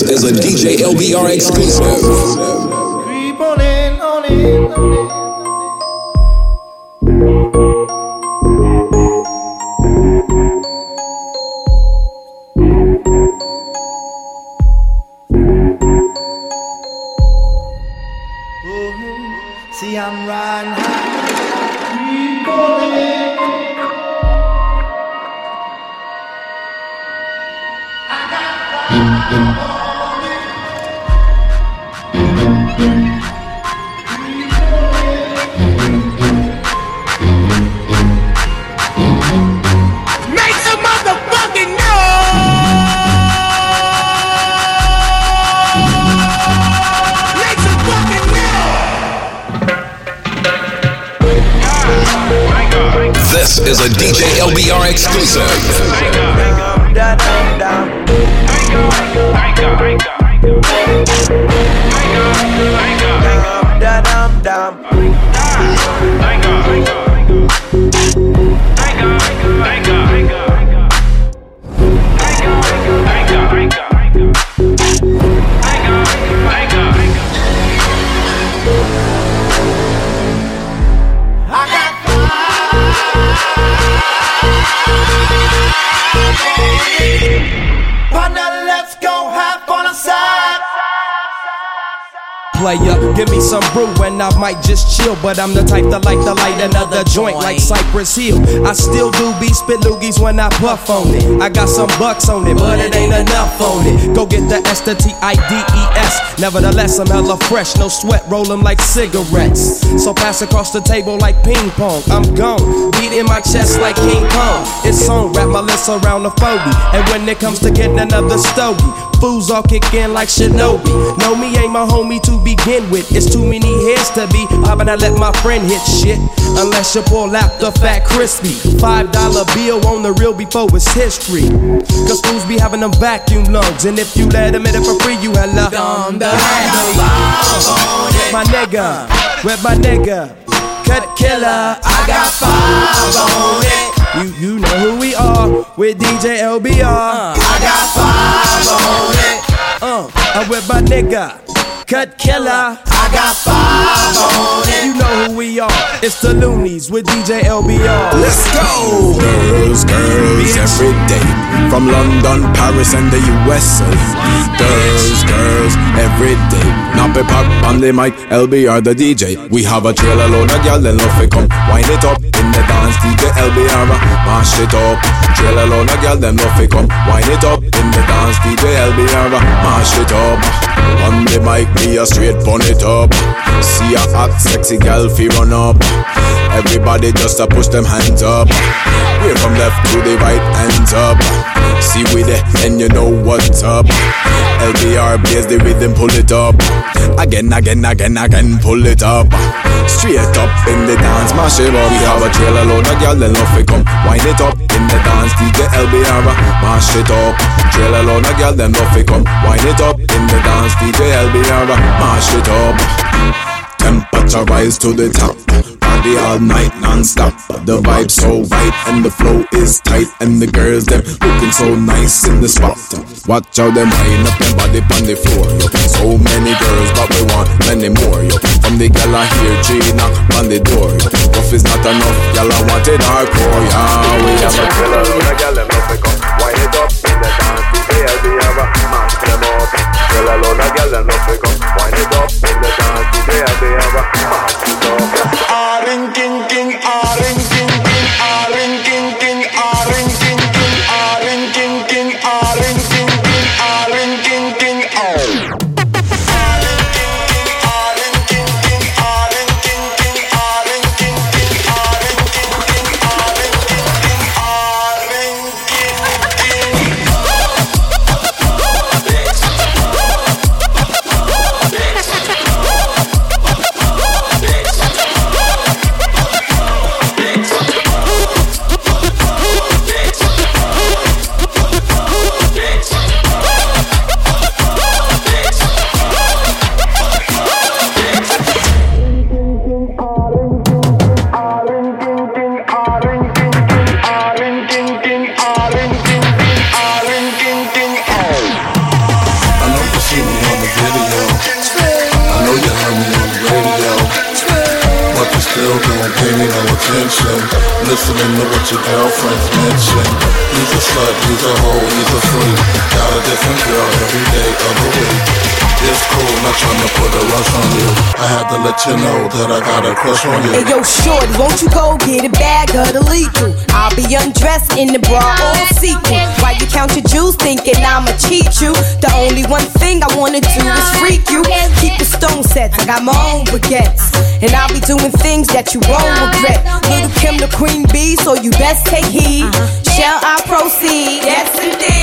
Is a DJ LBR exclusive. Is a DJ LBR exclusive. Player. Give me some brew and I might just chill. But I'm the type that like to light another joint like Cypress Hill. I still do be spit loogies when I puff on it. I got some bucks on it, but it ain't enough on it. Go get the S. Nevertheless, I'm hella fresh, no sweat, roll them like cigarettes. So pass across the table like ping pong. I'm gone, beat in my chest like King Kong. It's on, wrap my lips around the phobie. And when it comes to getting another stogie, fools all kick in like Shinobi. Know me ain't my homie to begin with. It's too many heads to be. I let my friend hit shit. Unless you pull out the fat crispy. Five dollar bill on the real before it's history. Cause fools be having them vacuum lungs. And if you let them in it for free, you hella dumb. The my nigga, with my nigga. Cut killer, I got five on it. You you know who we are with DJ LBR. Uh, I got five on it. Uh, I'm with my nigga. Cut killer. I got five on it. You know who we are. It's the Luniz with DJ LBR. Let's go. Girls, girls, every day. From London, Paris, and the USA. Girls, girls, every day. Nappy pop on the mic, LBR the DJ. We have a trailer load of y'all, then love it come. Wind it up in the dance, DJ LBR. Mash it up. Trailer load of y'all, then love it come. Wind it up in the dance, DJ LBR. Mash it up. On the mic, me a straight pon it up. See a hot, sexy gal fi run up. Everybody just a push them hands up. Way from left to the right, hands up. See we there, and you know what's up. LBR blaze the rhythm, pull it up. Again, again, again, again, pull it up. Straight up in the dance, mash it up. We have a trailer load of then love come. Wind it up in the dance, DJ LBR, mash it up. Trailer load of then love come. Wind it up in the dance, DJ LBR, mash it up. Temperature rise to the top. Party all night non-stop. The vibe so right and the flow is tight. And the girls them looking so nice in the spot. Watch how them wind up their body on the floor. Yo. So many girls, but we want many more. Yo. From the gal I hear G knock on the door. Yo. Rough is not enough, gal I want it hardcore. Yeah, we have a killer. The gal them love it it up in the dance. Up. Girl alone, a gal them love it come. Wind it up in the dance. today, I they LBR, mash it up. Aring king king, aring had to you know that I got a crush on you. Hey yo, shorty, won't you go get a bag of the legal? I'll be undressed in the bra all sequel. While you count your jewels, thinking I'ma cheat you. The only one thing I wanna do is freak you. Keep the stone sets, I got my own baguettes. And I'll be doing things that you won't regret. Lil' Kim, the queen bee, so you best take heed. Shall I proceed? Yes, indeed.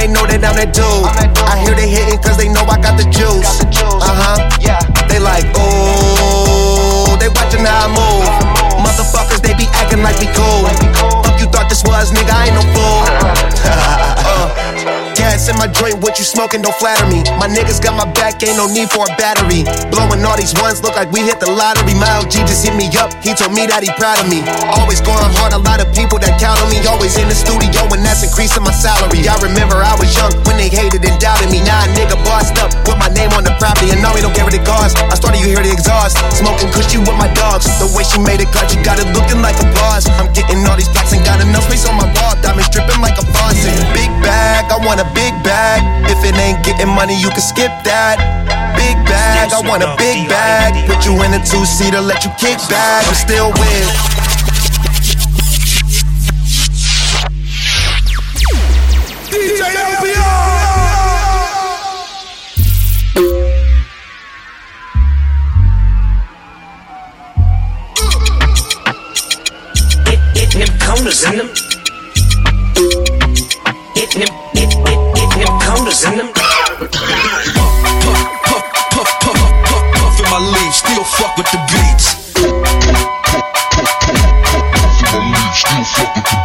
they know that I'm that dude. I'm that dude. I hear they hitting cause they know I got the juice. The juice. Uh huh. Yeah. They like, ooh, they watching how I move. Motherfuckers, they be acting like we cool. Like we cool. Fuck you thought this was, nigga, I ain't no fool smoking, don't flatter me. My niggas got my back, ain't no need for a battery. Blowing all these ones, look like we hit the lottery. My LG just hit me up, he told me that he proud of me. Always going hard, a lot of people that count on me. Always in the studio, and that's increasing my salary. I remember I was young when they hated and doubted me. Now a nigga bossed up, put my name on the property, and now we don't care what it costs. I started, you hear the exhaust. Smoking cushy with my dogs. The way she made it cut, you got it looking like a boss. I'm getting all these plaques and got enough space on my wall. Diamonds dripping like a faucet. Bag, I want a big bag. If it ain't getting money, you can skip that. Big bag, I want a big bag. Put you in a two seater, let you kick back. I'm still with. dinners in them. Puff my leaves, still fuck with the beats. Puff in my leaves, still fuck with the.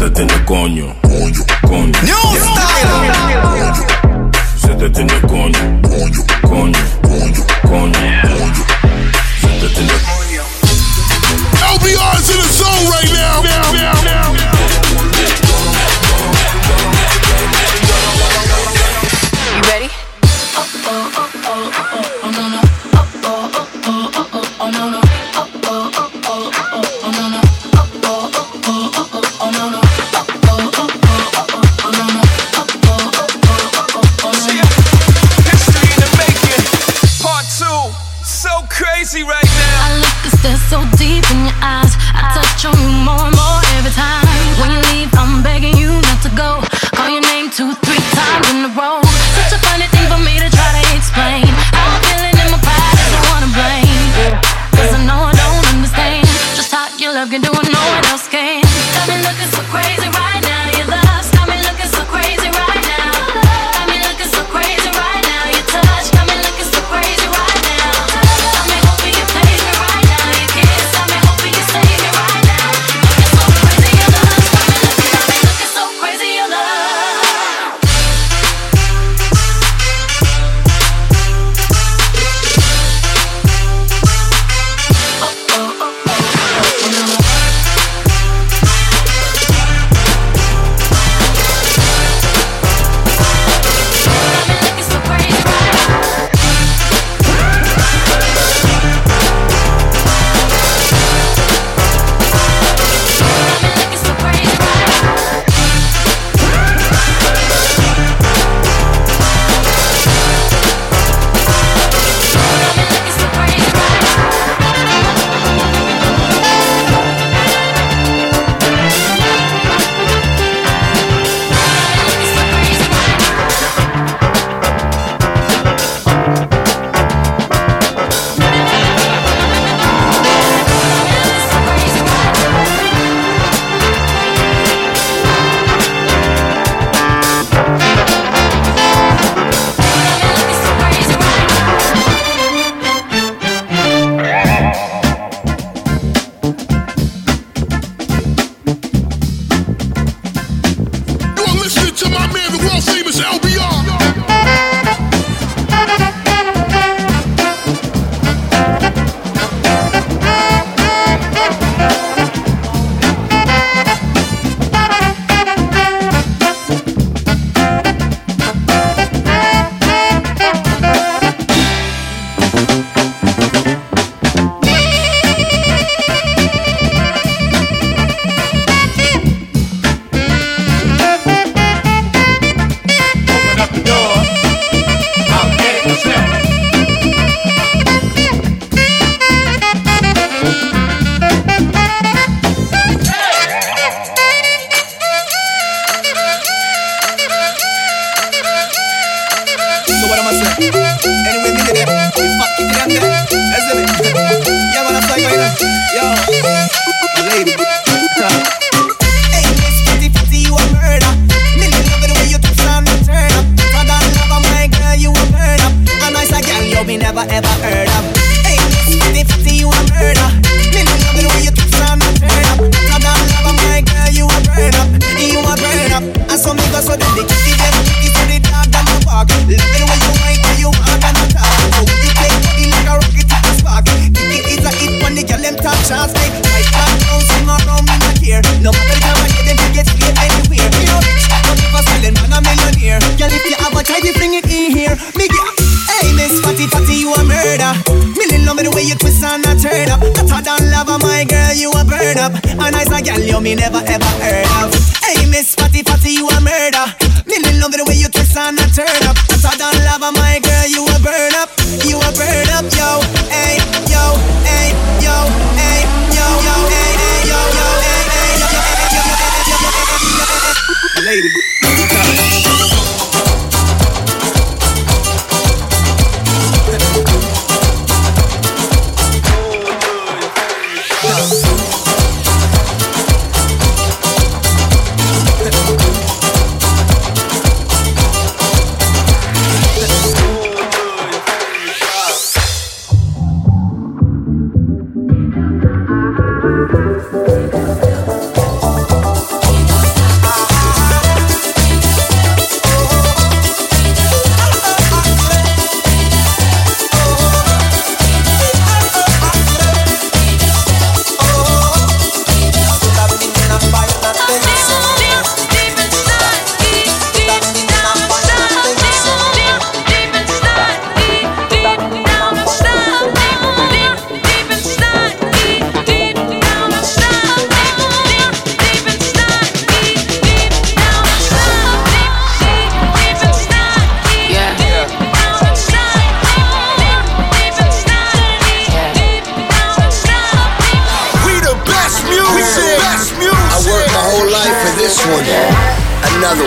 te tiene coño. Coño, coño. New style. Se te tiene coño. Coño, coño, coño, coño. coño. Se te tiene coño. LBR's in the zone right now. now, now, now.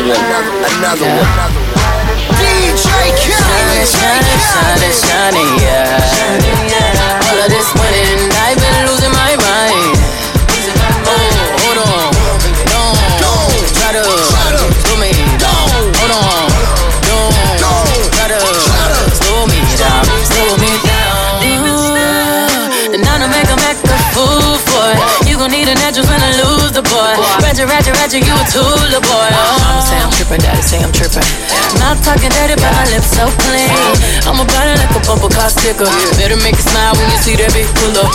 Another one. Another one. DJ Khaled. Shining, shining, shining, yeah. All of this winning, I've been losing my mind. Oh, hold on, don't try to slow me down. Hold on, don't try to slow me down, slow me down. And now to make a make a fool for it. You gon' need a natural when I lose Ratchet, ratchet, ratchet, you a tool, boy. Mama say I'm trippin', daddy say I'm trippin'. Not talking dirty, but my lips so clean. I'm a body like a bumper car sticker. Better make it smile when you see that big pull up.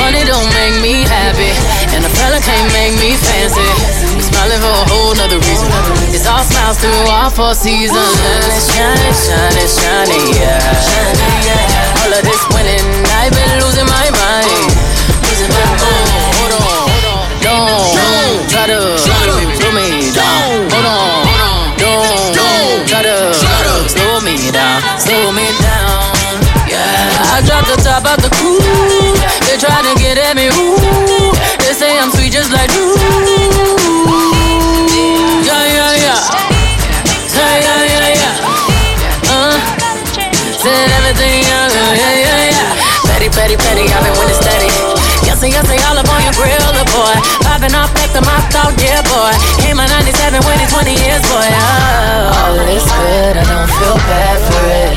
Money don't make me happy, and a fella can't make me fancy. I'm smiling for a whole nother reason. It's all smiles through all four seasons. Shining, shining, shining, yeah. All of this Petty, I've been winning steady. Yes, and yes, all up on your grill, boy. Popping off back my yeah, boy. Came on 97 when it's 20 years, boy. Oh, all is good, I don't feel bad for it.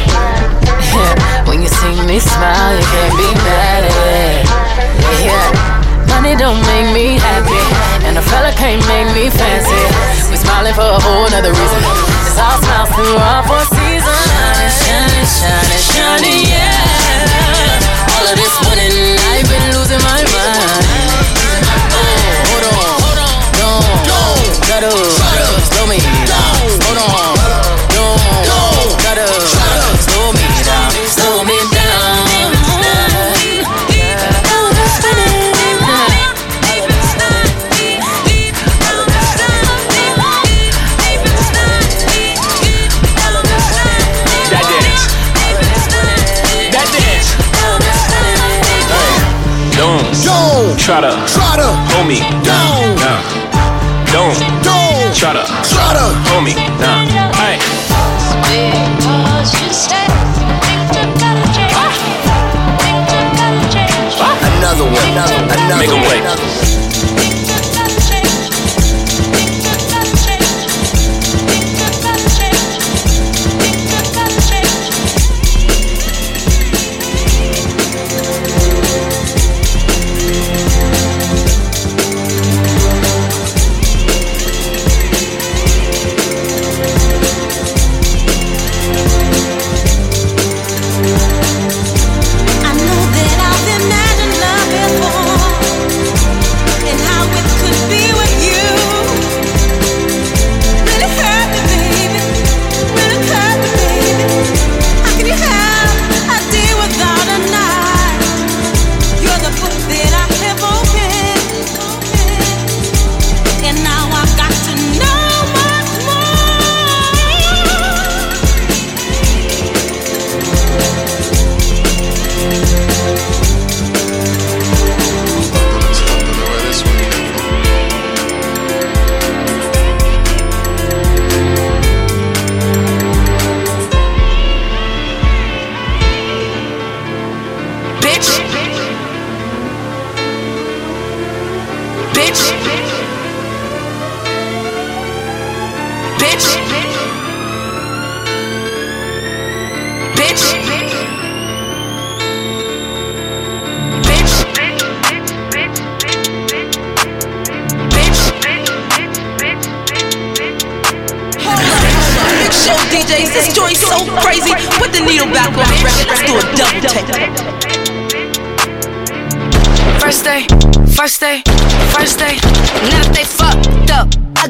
when you see me smile, you can't be mad at it. Yeah, money don't make me happy, and a fella can't make me fancy. We smiling for a whole nother reason. It's all smiles through all four seasons. Shining, shining, shining, shining, yeah. Losing my mind. Look, homie, nah. Hey. Another one, another, another Make a way.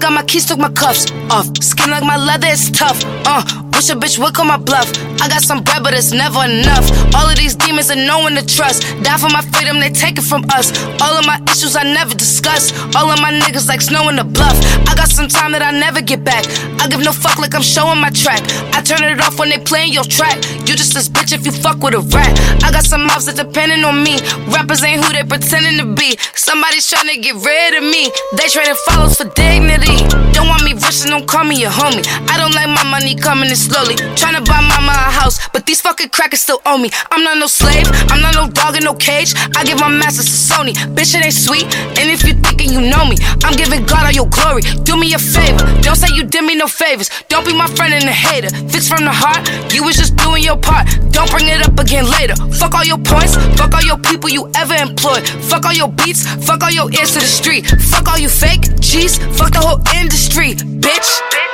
Got my keys, took my cuffs off. Skin like my leather, it's tough. Uh, wish a bitch would call my bluff. I got some bread, but it's never enough. All of these demons are no one to trust. Die for my freedom, they take it from us. All of my issues I never discuss. All of my niggas like snow in the bluff. I got some time that I never get back. I give no fuck like I'm showing my track. I turn it off when they playing your track. You just this bitch if you fuck with a rat. I got some mouths that depending on me. Rappers ain't who they pretending to be. Somebody's trying to get rid of me. They trading follows for dignity. Don't want me and don't call me a homie. I don't like my money coming in slowly. Trying to buy my mama house, but these fucking crackers still owe me. I'm not no slave, I'm not no dog in no cage. I give my masters to Sony. Bitch, it ain't sweet. And if you thinking you know me, I'm giving God all your glory. Do me a favor, don't say you did me no favors. Don't be my friend and a hater. Fix from the heart, you was just doing your part. Don't bring it up again later. Fuck all your points, fuck all your people you ever employed. Fuck all your beats, fuck all your ears to the street. Fuck all you fake G's, fuck the whole industry, bitch.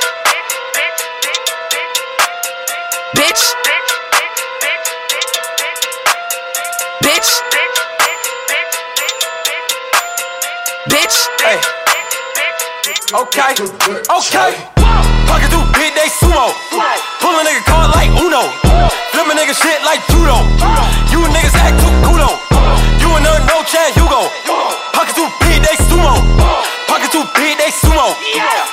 Bitch. Bitch. Bitch. Hey. Okay. Okay. Pocket through big they sumo. Pull a nigga card like Uno. Flip a nigga shit like judo. You niggas act too kudo. You and her no Chad Hugo. Pocket too big they sumo. Pocket too big they sumo. Pocket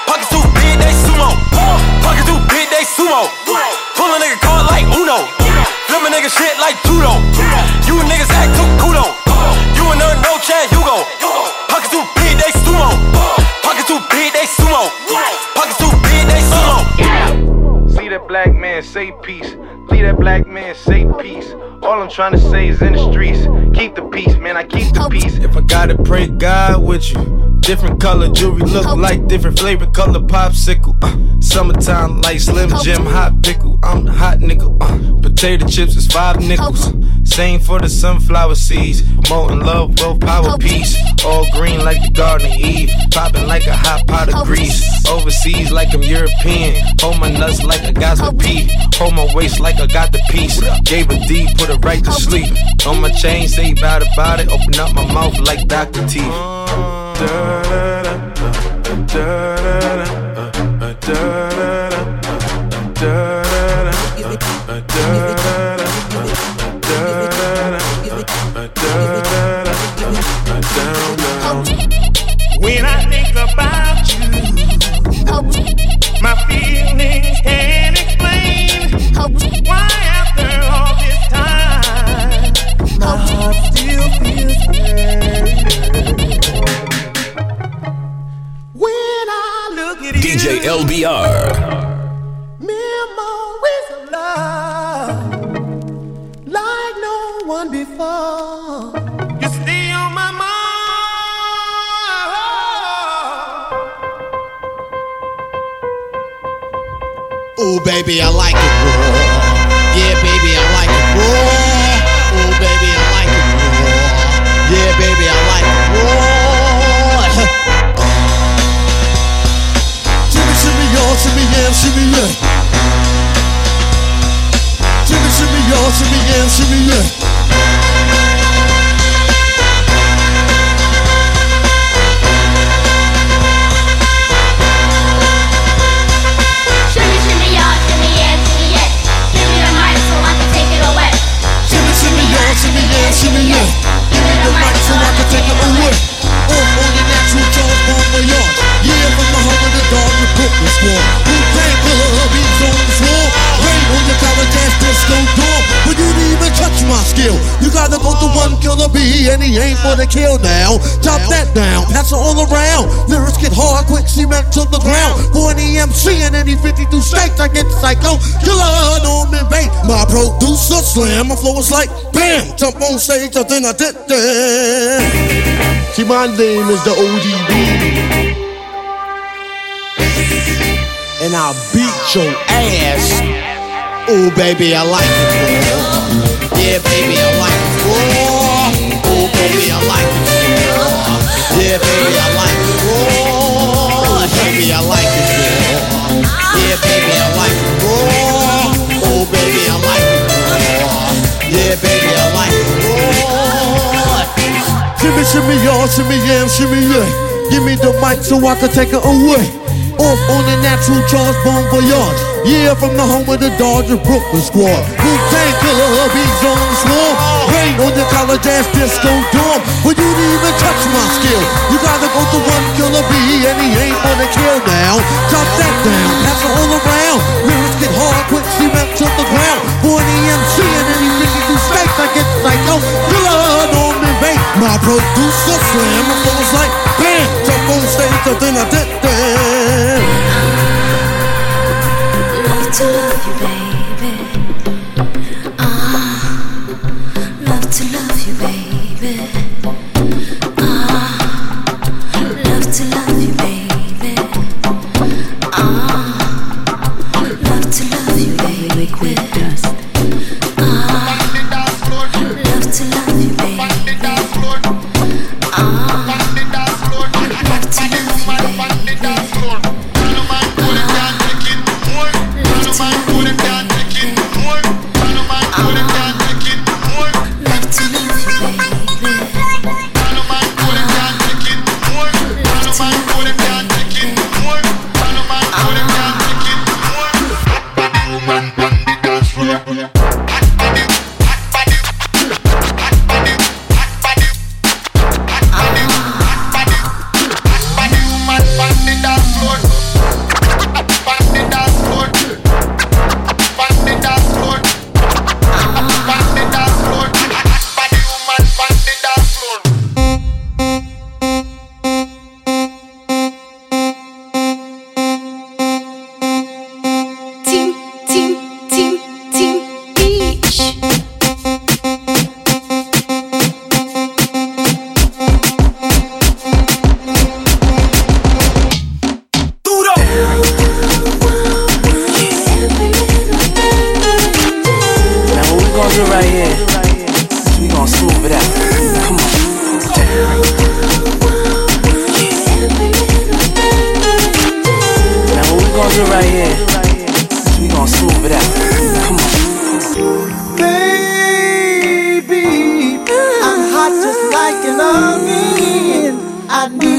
say peace. Leave that black man say peace. All I'm trying to say is in the streets. Keep the peace, man. I keep the peace. If I gotta pray God with you. Different color jewelry look like different flavor color popsicle. Uh, summertime like Slim Jim hot pickle. I'm the hot nigga. Uh, potato chips is five nickels. Same for the sunflower seeds. Molten love, wealth, power, peace. All green like the Garden of Eve. Popping like a hot pot of grease. Overseas like I'm European. Hold my nuts like I got the pee. Hold my waist like I got the piece. Gave a D, put it right to sleep. On my chain, say about it, about it. Open up my mouth like Dr. When I think about you, my feelings and he ain't for the kill now. Chop that down, pass it all around. Lyrics get hard, quick cement to the ground. For an EMC and any 52 states, I get psycho. Killer, Norman Bates. My producer slam, my flow is like bam. Jump on stage, I think I did that. See, my name is the ODB. And I'll beat your ass. Oh, baby, I like it. Yeah, baby, I like it raw. Oh, baby, I like it raw. Yeah, baby, I like it raw. Baby, I like it raw. Yeah, baby, I like it raw. Oh, baby, I like it. Yeah, baby, I like it raw. Shimmy, shimmy, y'all, shimmy, yeah, shimmy, yeah. Give me the mic so I can take it away. Off on the natural Charles Bon Voyage. Yeah, from the home of the Dodger Brooklyn squad. Wu-Tang Killer, beats on the swarm. Rain on the college ass disco dorm. But you didn't even touch my skill. You gotta go to one killer B, and he ain't gonna kill now. Chop that down, pass it all around. Lyrics get hard, quick cement to the ground. For an EMC and any 52 states, I get psycho. Killer, me, Bates. My producer slam, my is like bam. Jump on stage, so then I did that. Love to love you, baby.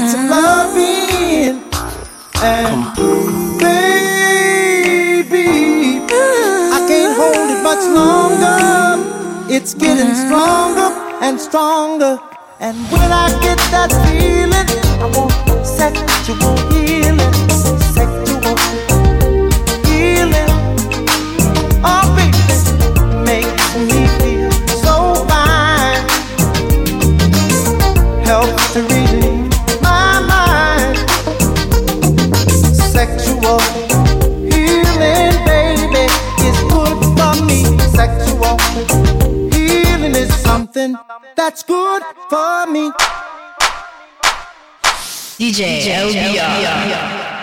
Need some loving. And baby, I can't hold it much longer. It's getting mm-hmm. stronger and stronger. And when I get that feeling, I want sexual healing. Sexual something that's good for me. DJ, LBR.